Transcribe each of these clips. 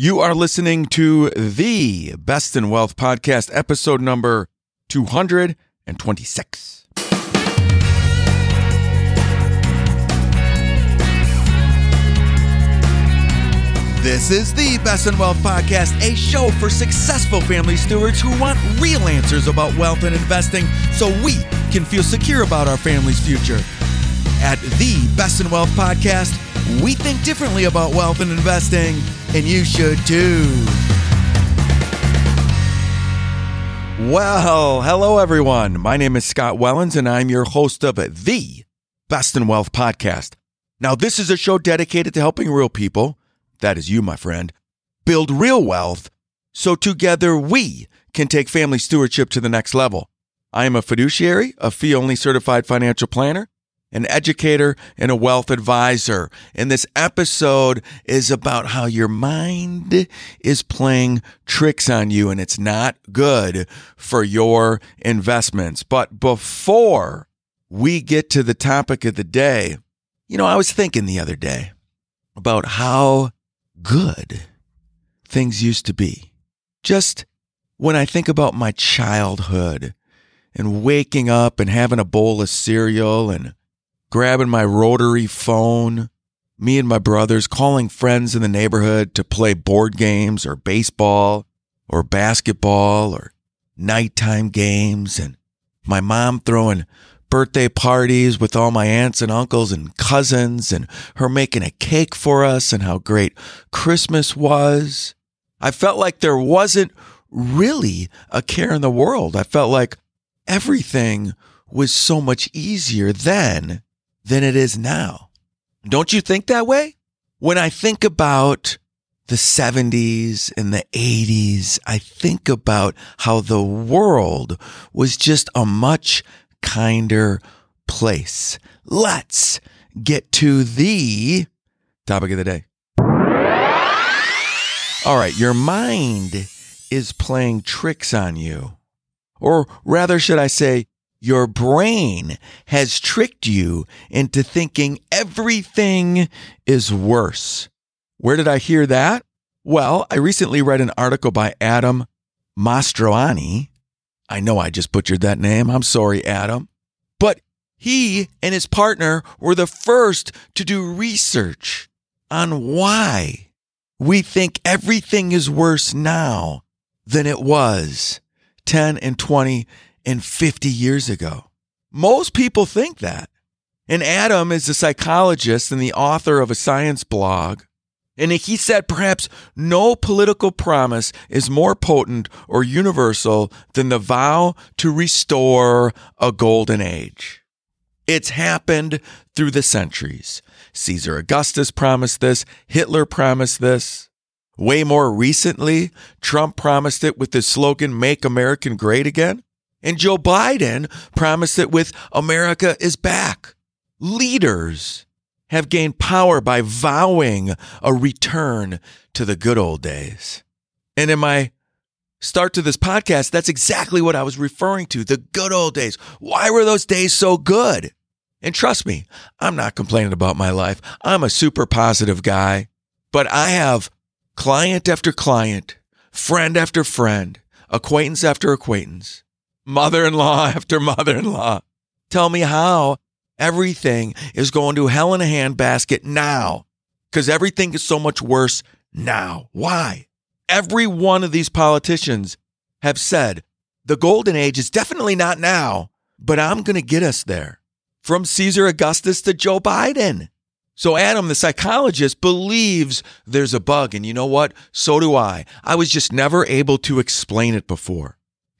You are listening to the Best in Wealth podcast, episode number 226. This is the Best in Wealth Podcast, a show for successful family stewards who want real answers about wealth and investing so we can feel secure about our family's future. At the Best in Wealth Podcast, we think differently about wealth and investing, and you should too. Well, hello everyone. My name is Scott Wellens, and I'm your host of the Best in Wealth Podcast. Now, this is a show dedicated to helping real people that is you, my friend, build real wealth so together we can take family stewardship to the next level. I am a fiduciary, a fee only certified financial planner, an educator, and a wealth advisor. And this episode is about how your mind is playing tricks on you and it's not good for your investments. But before we get to the topic of the day, you know, I was thinking the other day about how good things used to be. Just when I think about my childhood and waking up and having a bowl of cereal and grabbing my rotary phone, me and my brothers calling friends in the neighborhood to play board games or baseball or basketball or nighttime games and my mom throwing birthday parties with all my aunts and uncles and cousins and her making a cake for us and how great Christmas was. I felt like there wasn't really a care in the world. I felt like everything was so much easier then than it is now. Don't you think that way? When I think about the 70s and the 80s, I think about how the world was just a much kinder place. Let's get to the topic of the day. All right, your mind is playing tricks on you. Or rather, should I say, your brain has tricked you into thinking everything is worse. Where did I hear that? Well, I recently read an article by Adam Mastroianni I know I just butchered that name. I'm sorry, Adam. But he and his partner were the first to do research on why we think everything is worse now than it was 10 and 20 and 50 years ago. Most people think that. And Adam is a psychologist and the author of a science blog and he said perhaps no political promise is more potent or universal than the vow to restore a golden age. It's happened through the centuries. Caesar Augustus promised this, Hitler promised this. Way more recently, Trump promised it with the slogan, Make American Great Again. And Joe Biden promised that with America is back. Leaders have gained power by vowing a return to the good old days. And in my start to this podcast, that's exactly what I was referring to the good old days. Why were those days so good? And trust me, I'm not complaining about my life. I'm a super positive guy, but I have client after client, friend after friend, acquaintance after acquaintance, mother in law after mother in law tell me how Everything is going to hell in a handbasket now because everything is so much worse now. Why? Every one of these politicians have said the golden age is definitely not now, but I'm going to get us there. From Caesar Augustus to Joe Biden. So Adam, the psychologist, believes there's a bug. And you know what? So do I. I was just never able to explain it before.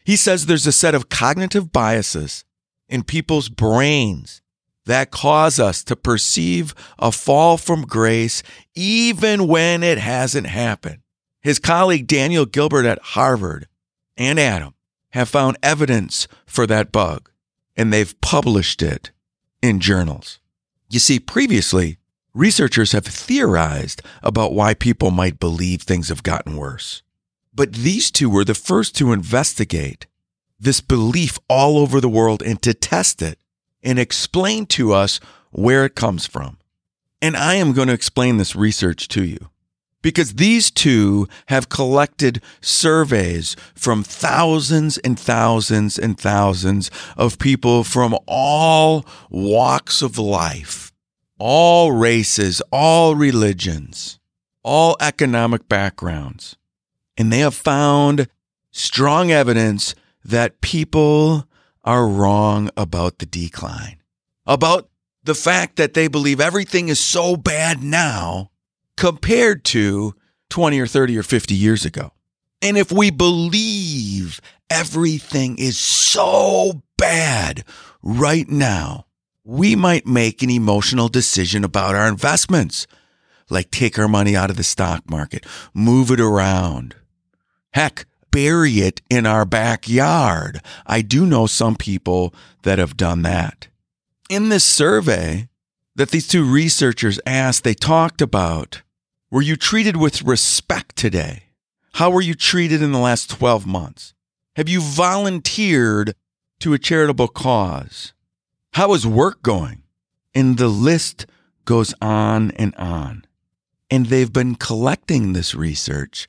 He says there's a set of cognitive biases in people's brains that cause us to perceive a fall from grace even when it hasn't happened. His colleague Daniel Gilbert at Harvard and Adam have found evidence for that bug, and they've published it in journals. You see, previously, researchers have theorized about why people might believe things have gotten worse. But these two were the first to investigate this belief all over the world and to test it and explain to us where it comes from. And I am going to explain this research to you because these two have collected surveys from thousands and thousands and thousands of people from all walks of life, all races, all religions, all economic backgrounds. And they have found strong evidence that people are wrong about the decline, about the fact that they believe everything is so bad now compared to 20 or 30 or 50 years ago. And if we believe everything is so bad right now, we might make an emotional decision about our investments, like take our money out of the stock market, move it around. Heck, bury it in our backyard. I do know some people that have done that. In this survey that these two researchers asked, they talked about were you treated with respect today? How were you treated in the last 12 months? Have you volunteered to a charitable cause? How is work going? And the list goes on and on. And they've been collecting this research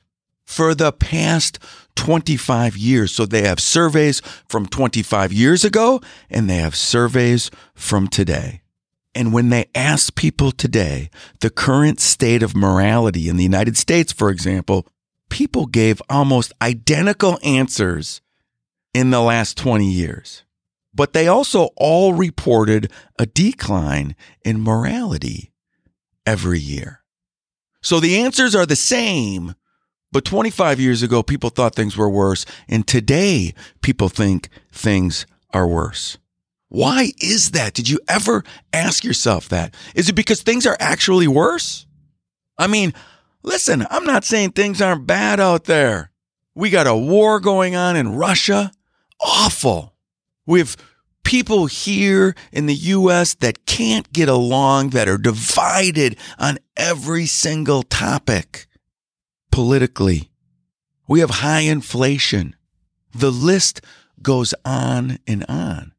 for the past 25 years. So they have surveys from 25 years ago and they have surveys from today. And when they ask people today the current state of morality in the United States, for example, people gave almost identical answers in the last 20 years. But they also all reported a decline in morality every year. So the answers are the same, but 25 years ago, people thought things were worse. And today, people think things are worse. Why is that? Did you ever ask yourself that? Is it because things are actually worse? I mean, listen, I'm not saying things aren't bad out there. We got a war going on in Russia. Awful. We have people here in the US that can't get along, that are divided on every single topic politically. We have high inflation. The list goes on and on.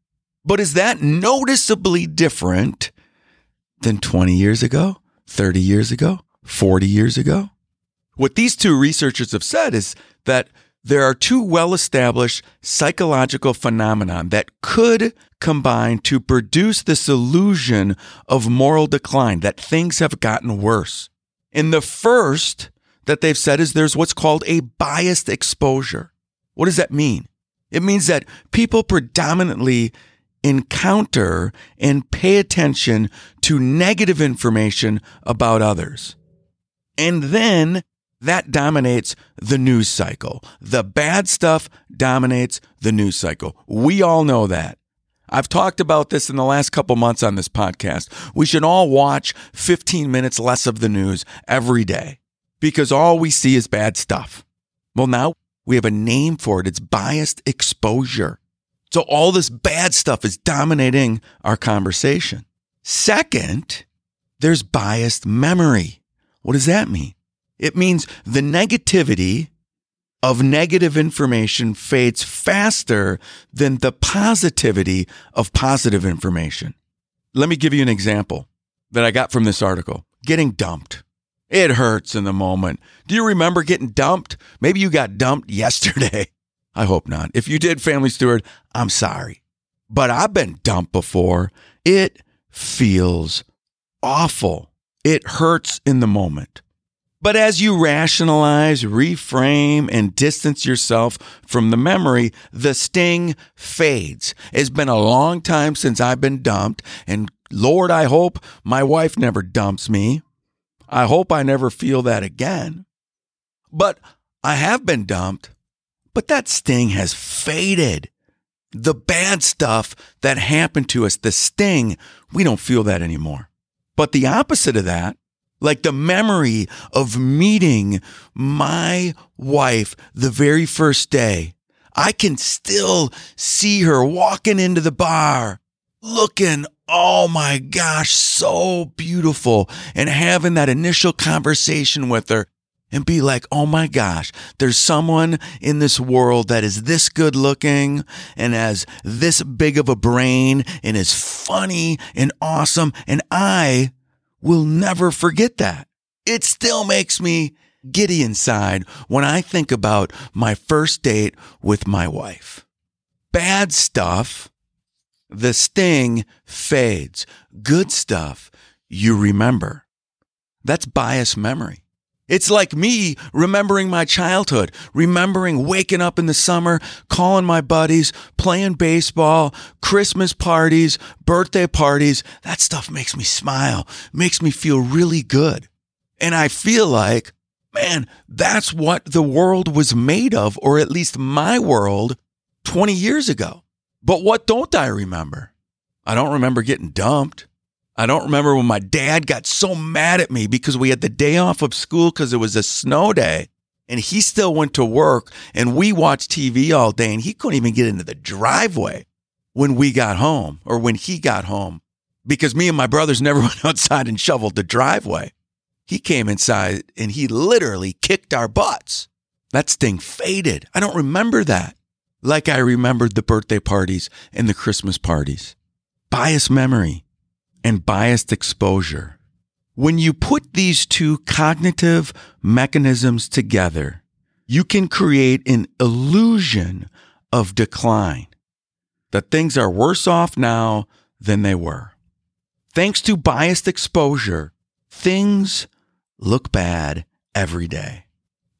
But is that noticeably different than 20 years ago, 30 years ago, 40 years ago? What these two researchers have said is that there are two well established psychological phenomena that could combine to produce this illusion of moral decline, that things have gotten worse. And the first that they've said is there's what's called a biased exposure. What does that mean? It means that people predominantly encounter and pay attention to negative information about others. And then that dominates the news cycle. The bad stuff dominates the news cycle. We all know that. I've talked about this in the last couple months on this podcast. We should all watch 15 minutes less of the news every day because all we see is bad stuff. Well, now we have a name for it. It's biased exposure. So all this bad stuff is dominating our conversation. Second, there's biased memory. What does that mean? It means the negativity of negative information fades faster than the positivity of positive information. Let me give you an example that I got from this article. Getting dumped. It hurts in the moment. Do you remember getting dumped? Maybe you got dumped yesterday. I hope not. If you did, Family Steward, I'm sorry. But I've been dumped before. It feels awful. It hurts in the moment. But as you rationalize, reframe, and distance yourself from the memory, the sting fades. It's been a long time since I've been dumped, and Lord, I hope my wife never dumps me. I hope I never feel that again. But I have been dumped, but that sting has faded. The bad stuff that happened to us, the sting, we don't feel that anymore. But the opposite of that, like the memory of meeting my wife the very first day, I can still see her walking into the bar, looking, oh my gosh, so beautiful, and having that initial conversation with her and be like, oh my gosh, there's someone in this world that is this good looking and has this big of a brain and is funny and awesome. And I will never forget that. It still makes me giddy inside when I think about my first date with my wife. Bad stuff, the sting fades. Good stuff, you remember. That's bias memory. It's like me remembering my childhood, remembering waking up in the summer, calling my buddies, playing baseball, Christmas parties, birthday parties. That stuff makes me smile, makes me feel really good. And I feel like, man, that's what the world was made of, or at least my world 20 years ago. But what don't I remember? I don't remember getting dumped. I don't remember when my dad got so mad at me because we had the day off of school because it was a snow day and he still went to work and we watched TV all day and he couldn't even get into the driveway when we got home or when he got home because me and my brothers never went outside and shoveled the driveway. He came inside and he literally kicked our butts. That sting faded. I don't remember that like I remembered the birthday parties and the Christmas parties. Biased memory and biased exposure. When you put these two cognitive mechanisms together, you can create an illusion of decline, that things are worse off now than they were. Thanks to biased exposure, things look bad every day.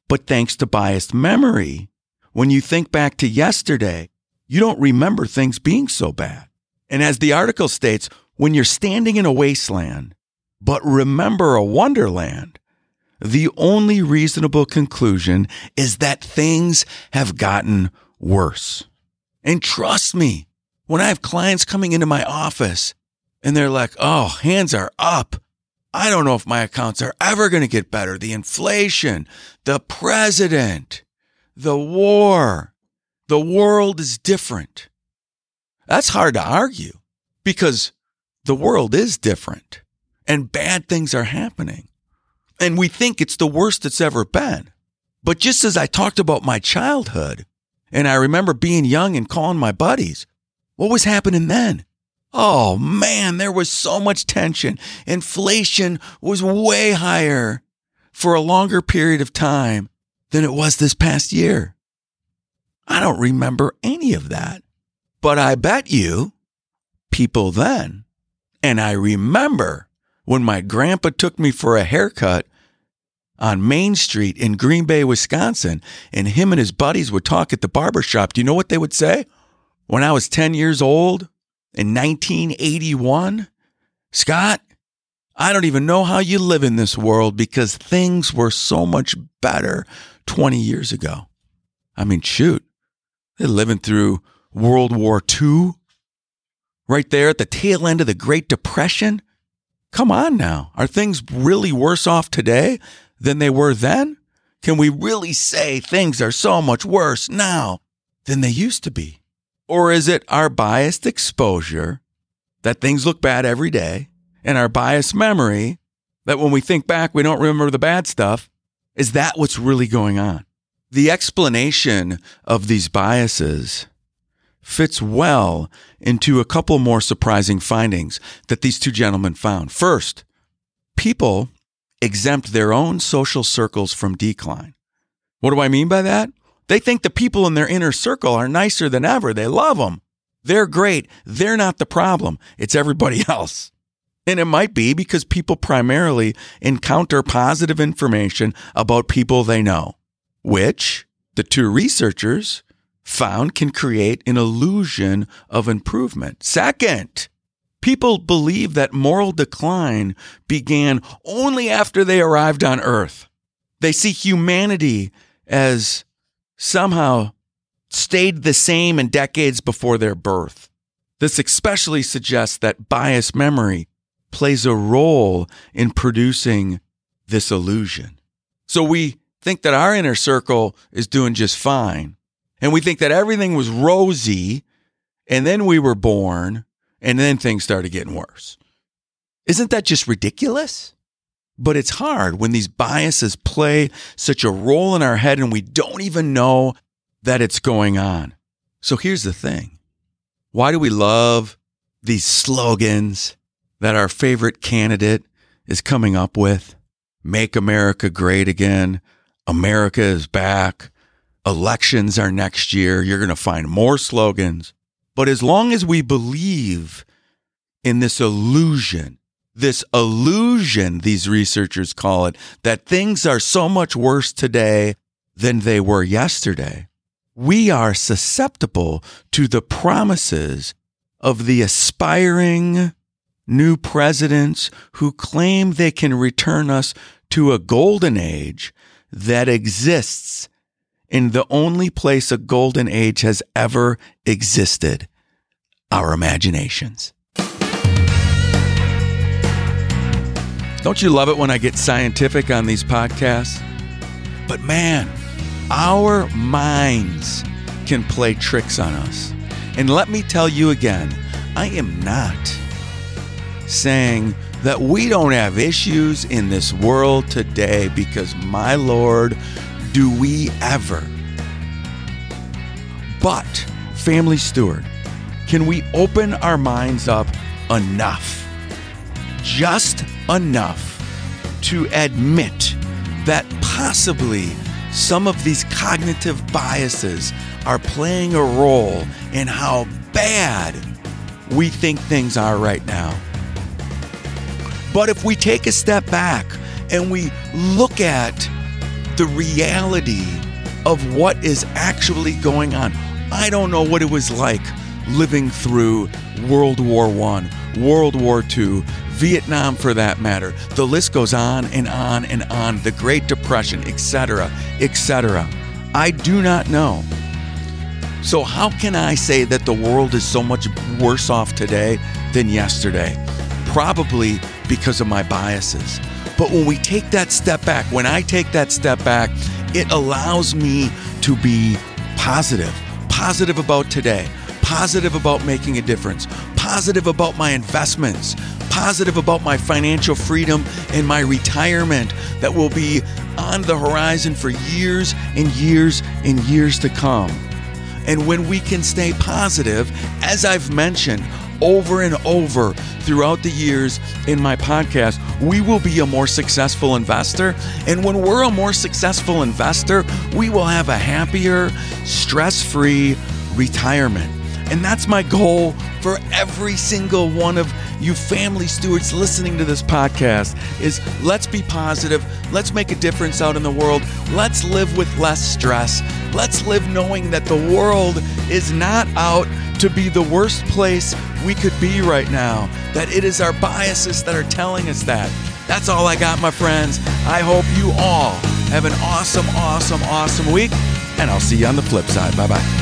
But thanks to biased memory, when you think back to yesterday, you don't remember things being so bad. And as the article states, when you're standing in a wasteland, but remember a wonderland, the only reasonable conclusion is that things have gotten worse. And trust me, when I have clients coming into my office and they're like, oh, hands are up. I don't know if my accounts are ever going to get better. The inflation, the president, the war, the world is different. That's hard to argue because the world is different and bad things are happening. And we think it's the worst it's ever been. But just as I talked about my childhood, and I remember being young and calling my buddies, what was happening then? Oh man, there was so much tension. Inflation was way higher for a longer period of time than it was this past year. I don't remember any of that. But I bet you people then and I remember when my grandpa took me for a haircut on Main Street in Green Bay, Wisconsin, and him and his buddies would talk at the barber shop. Do you know what they would say? When I was 10 years old in 1981, Scott, I don't even know how you live in this world because things were so much better 20 years ago. I mean, shoot, they're living through World War II, right there at the tail end of the Great Depression. Come on now. Are things really worse off today than they were then? Can we really say things are so much worse now than they used to be? Or is it our biased exposure that things look bad every day and our biased memory that when we think back, we don't remember the bad stuff? Is that what's really going on? The explanation of these biases fits well into a couple more surprising findings that these two gentlemen found. First, people exempt their own social circles from decline. What do I mean by that? They think the people in their inner circle are nicer than ever. They love them. They're great. They're not the problem. It's everybody else. And it might be because people primarily encounter positive information about people they know, which the two researchers found can create an illusion of improvement. Second, people believe that moral decline began only after they arrived on earth. They see humanity as somehow stayed the same in decades before their birth. This especially suggests that bias memory plays a role in producing this illusion. So we think that our inner circle is doing just fine and we think that everything was rosy and then we were born and then things started getting worse. Isn't that just ridiculous? But it's hard when these biases play such a role in our head and we don't even know that it's going on. So here's the thing. Why do we love these slogans that our favorite candidate is coming up with? Make America Great Again. America is back. Elections are next year. You're going to find more slogans. But as long as we believe in this illusion, this illusion, these researchers call it, that things are so much worse today than they were yesterday, we are susceptible to the promises of the aspiring new presidents who claim they can return us to a golden age that exists in the only place a golden age has ever existed our imaginations. Don't you love it when I get scientific on these podcasts? But man, our minds can play tricks on us. And let me tell you again, I am not saying that we don't have issues in this world today because, my Lord, do we ever. But, family steward, can we open our minds up enough, just enough, to admit that possibly some of these cognitive biases are playing a role in how bad we think things are right now? But if we take a step back and we look at the reality of what is actually going on, I don't know what it was like living through World War I, World War II, Vietnam for that matter. The list goes on and on and on, the Great Depression, etc., etc. I do not know. So, how can I say that the world is so much worse off today than yesterday? Probably because of my biases. But when we take that step back, when I take that step back, it allows me to be positive, positive about today, positive about making a difference, positive about my investments, positive about my financial freedom and my retirement that will be on the horizon for years and years and years to come. And when we can stay positive, as I've mentioned, over and over throughout the years in my podcast, we will be a more successful investor. And when we're a more successful investor, we will have a happier, stress free retirement. And that's my goal for every single one of you family stewards listening to this podcast is let's be positive, let's make a difference out in the world, let's live with less stress. Let's live knowing that the world is not out to be the worst place we could be right now, that it is our biases that are telling us that. That's all I got, my friends. I hope you all have an awesome, awesome, awesome week, and I'll see you on the flip side. Bye bye.